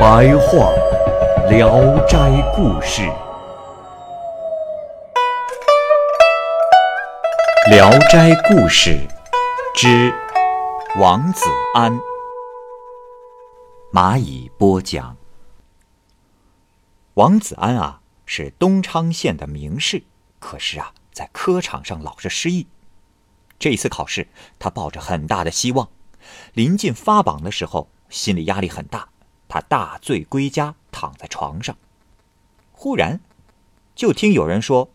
白话《聊斋故事》，《聊斋故事》之王子安，蚂蚁播讲。王子安啊，是东昌县的名士，可是啊，在科场上老是失意。这一次考试，他抱着很大的希望。临近发榜的时候，心理压力很大。他大醉归家，躺在床上，忽然就听有人说：“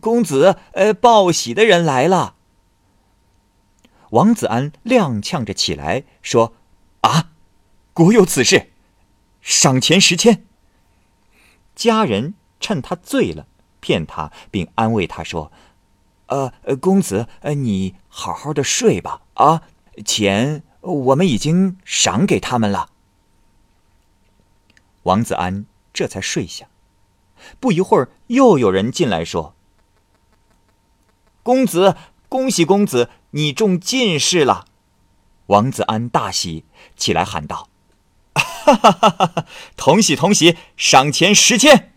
公子，呃，报喜的人来了。”王子安踉跄着起来，说：“啊，果有此事，赏钱十千。”家人趁他醉了，骗他，并安慰他说：“呃，公子，呃，你好好的睡吧。啊，钱我们已经赏给他们了。”王子安这才睡下。不一会儿，又有人进来说：“公子，恭喜公子，你中进士了。”王子安大喜，起来喊道。哈哈哈哈哈！同喜同喜，赏钱十千。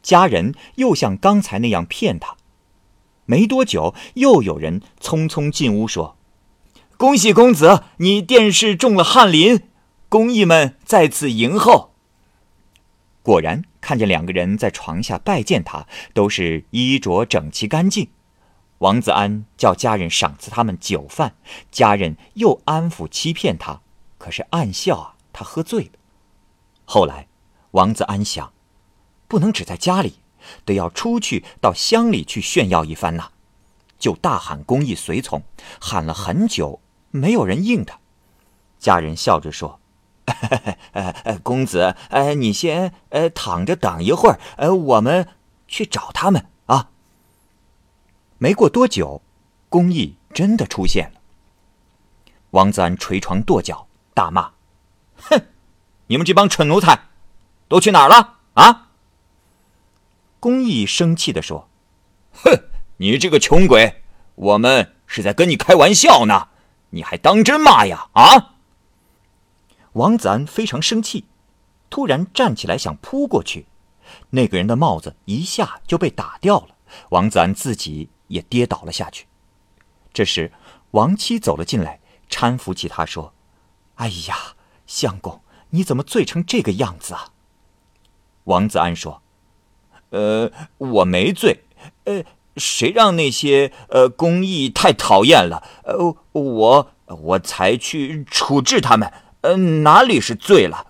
家人又像刚才那样骗他。没多久，又有人匆匆进屋说：“恭喜公子，你殿试中了翰林，公役们在此迎候。”果然，看见两个人在床下拜见他，都是衣着整齐干净。王子安叫家人赏赐他们酒饭，家人又安抚欺骗他。可是暗笑啊，他喝醉了。后来，王子安想，不能只在家里，得要出去到乡里去炫耀一番呐，就大喊公益随从，喊了很久，没有人应他。家人笑着说：“ 公子，呃，你先呃躺着等一会儿，呃，我们去找他们啊。”没过多久，公益真的出现了。王子安捶床跺脚。大骂：“哼！你们这帮蠢奴才，都去哪儿了？啊！”公义生气的说：“哼！你这个穷鬼，我们是在跟你开玩笑呢，你还当真骂呀？啊！”王子安非常生气，突然站起来想扑过去，那个人的帽子一下就被打掉了，王子安自己也跌倒了下去。这时，王妻走了进来，搀扶起他说。哎呀，相公，你怎么醉成这个样子啊？王子安说：“呃，我没醉，呃，谁让那些呃公役太讨厌了？呃，我我才去处置他们，呃，哪里是醉了？”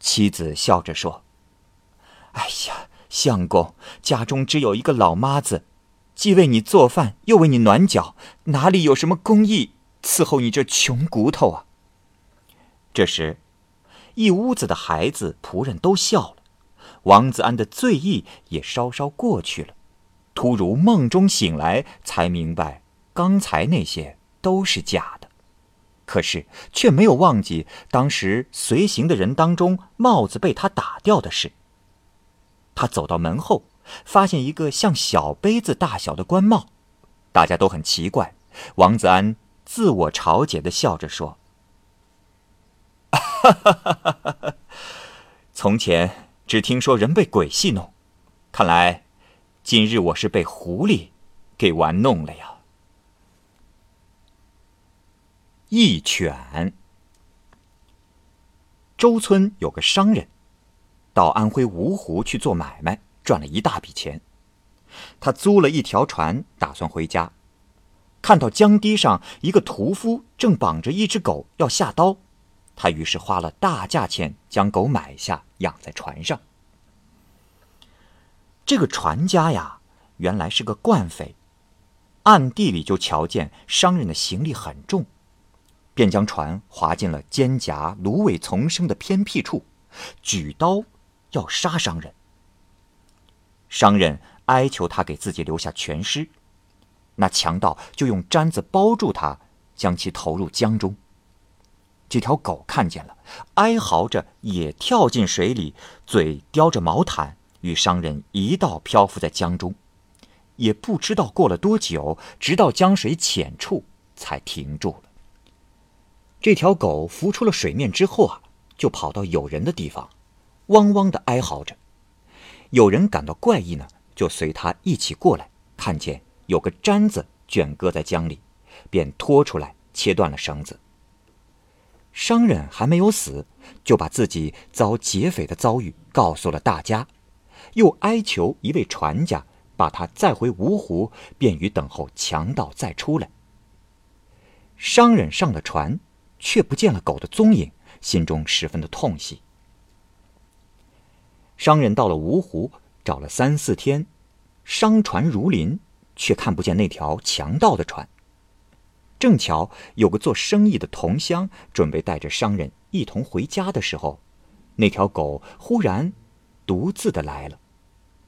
妻子笑着说：“哎呀，相公，家中只有一个老妈子，既为你做饭，又为你暖脚，哪里有什么公益？”伺候你这穷骨头啊！这时，一屋子的孩子、仆人都笑了，王子安的醉意也稍稍过去了。突如梦中醒来，才明白刚才那些都是假的，可是却没有忘记当时随行的人当中帽子被他打掉的事。他走到门后，发现一个像小杯子大小的官帽，大家都很奇怪。王子安。自我嘲解的笑着说：“！从前只听说人被鬼戏弄，看来今日我是被狐狸给玩弄了呀。”一犬。周村有个商人，到安徽芜湖去做买卖，赚了一大笔钱。他租了一条船，打算回家。看到江堤上一个屠夫正绑着一只狗要下刀，他于是花了大价钱将狗买下，养在船上。这个船家呀，原来是个惯匪，暗地里就瞧见商人的行李很重，便将船划进了尖夹芦苇丛生的偏僻处，举刀要杀商人。商人哀求他给自己留下全尸，那强盗就用毡子包住他，将其投入江中。这条狗看见了，哀嚎着也跳进水里，嘴叼着毛毯，与商人一道漂浮在江中。也不知道过了多久，直到江水浅处才停住了。这条狗浮出了水面之后啊，就跑到有人的地方，汪汪的哀嚎着。有人感到怪异呢，就随他一起过来，看见有个毡子卷搁在江里，便拖出来切断了绳子。商人还没有死，就把自己遭劫匪的遭遇告诉了大家，又哀求一位船家。把他载回芜湖，便于等候强盗再出来。商人上了船，却不见了狗的踪影，心中十分的痛惜。商人到了芜湖，找了三四天，商船如林，却看不见那条强盗的船。正巧有个做生意的同乡准备带着商人一同回家的时候，那条狗忽然独自的来了，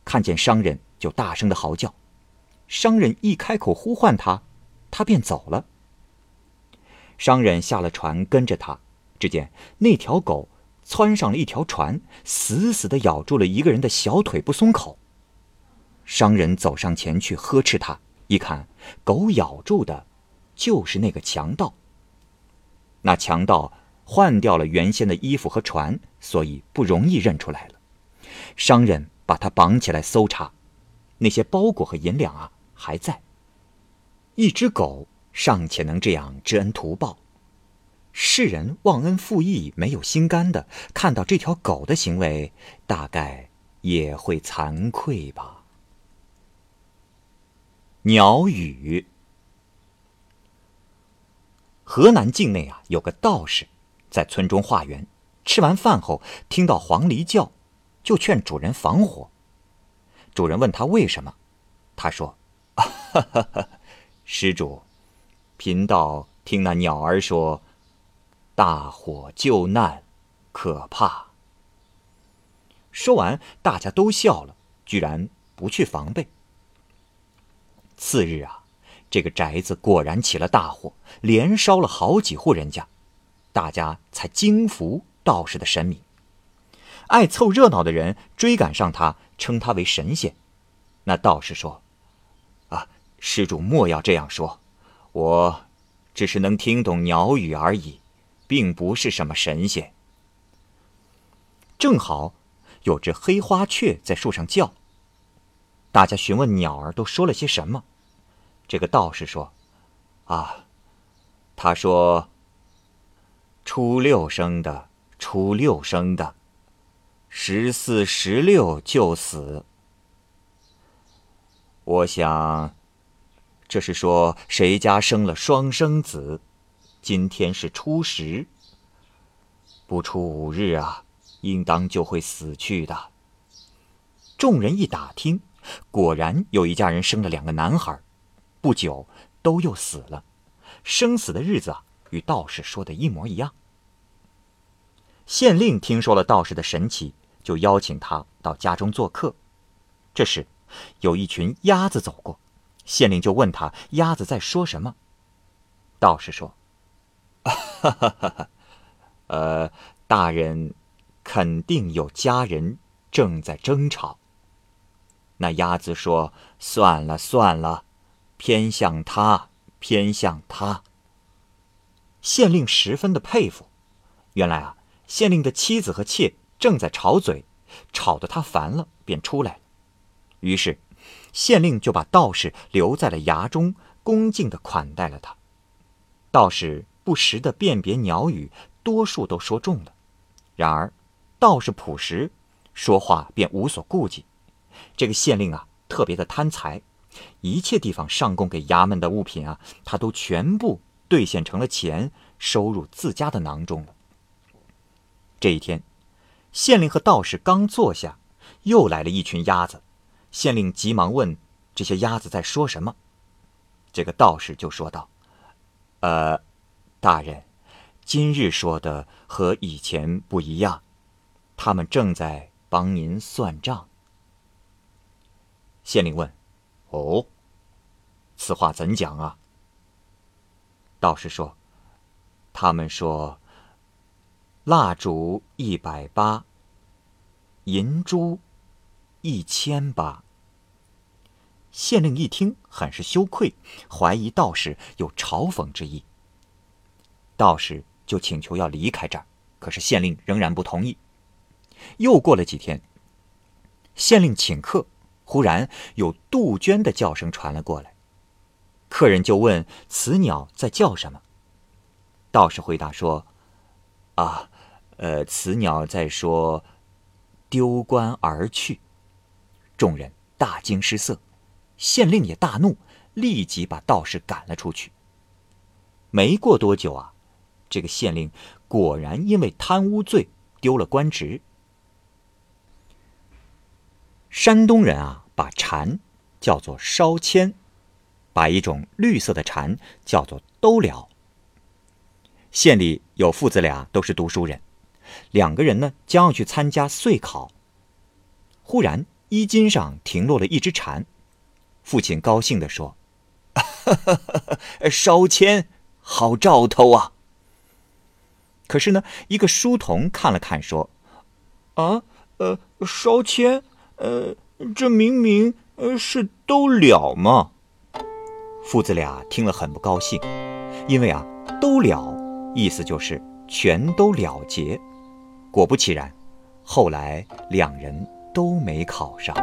看见商人。就大声的嚎叫，商人一开口呼唤他，他便走了。商人下了船，跟着他，只见那条狗窜上了一条船，死死的咬住了一个人的小腿不松口。商人走上前去呵斥他，一看，狗咬住的，就是那个强盗。那强盗换掉了原先的衣服和船，所以不容易认出来了。商人把他绑起来搜查。那些包裹和银两啊，还在。一只狗尚且能这样知恩图报，世人忘恩负义、没有心肝的，看到这条狗的行为，大概也会惭愧吧。鸟语。河南境内啊，有个道士，在村中化缘，吃完饭后听到黄鹂叫，就劝主人防火。主人问他为什么，他说：“ 哈哈哈施主，贫道听那鸟儿说，大火救难，可怕。”说完，大家都笑了，居然不去防备。次日啊，这个宅子果然起了大火，连烧了好几户人家，大家才惊服道士的神明。爱凑热闹的人追赶上他。称他为神仙，那道士说：“啊，施主莫要这样说，我只是能听懂鸟语而已，并不是什么神仙。”正好有只黑花雀在树上叫，大家询问鸟儿都说了些什么。这个道士说：“啊，他说，初六生的，初六生的。”十四、十六就死，我想，这是说谁家生了双生子，今天是初十，不出五日啊，应当就会死去的。众人一打听，果然有一家人生了两个男孩，不久都又死了，生死的日子啊，与道士说的一模一样。县令听说了道士的神奇。就邀请他到家中做客。这时，有一群鸭子走过，县令就问他：“鸭子在说什么？”道士说：“哈哈哈哈，呃，大人肯定有家人正在争吵。”那鸭子说：“算了算了，偏向他，偏向他。”县令十分的佩服。原来啊，县令的妻子和妾。正在吵嘴，吵得他烦了，便出来了。于是，县令就把道士留在了衙中，恭敬地款待了他。道士不时地辨别鸟语，多数都说中了。然而，道士朴实，说话便无所顾忌。这个县令啊，特别的贪财，一切地方上供给衙门的物品啊，他都全部兑现成了钱，收入自家的囊中了。这一天。县令和道士刚坐下，又来了一群鸭子。县令急忙问：“这些鸭子在说什么？”这个道士就说道：“呃，大人，今日说的和以前不一样，他们正在帮您算账。”县令问：“哦，此话怎讲啊？”道士说：“他们说，蜡烛一百八，银珠一千八。”县令一听，很是羞愧，怀疑道士有嘲讽之意。道士就请求要离开这儿，可是县令仍然不同意。又过了几天，县令请客，忽然有杜鹃的叫声传了过来。客人就问：“此鸟在叫什么？”道士回答说：“啊，呃，此鸟在说丢官而去。”众人大惊失色，县令也大怒，立即把道士赶了出去。没过多久啊，这个县令果然因为贪污罪丢了官职。山东人啊，把蝉叫做烧签。把一种绿色的蝉叫做兜鸟。县里有父子俩都是读书人，两个人呢将要去参加岁考。忽然衣襟上停落了一只蝉，父亲高兴地说：“ 烧签，好兆头啊！”可是呢，一个书童看了看说：“啊，呃，烧签，呃，这明明呃是都了嘛。”父子俩听了很不高兴，因为啊，都了，意思就是全都了结。果不其然，后来两人都没考上。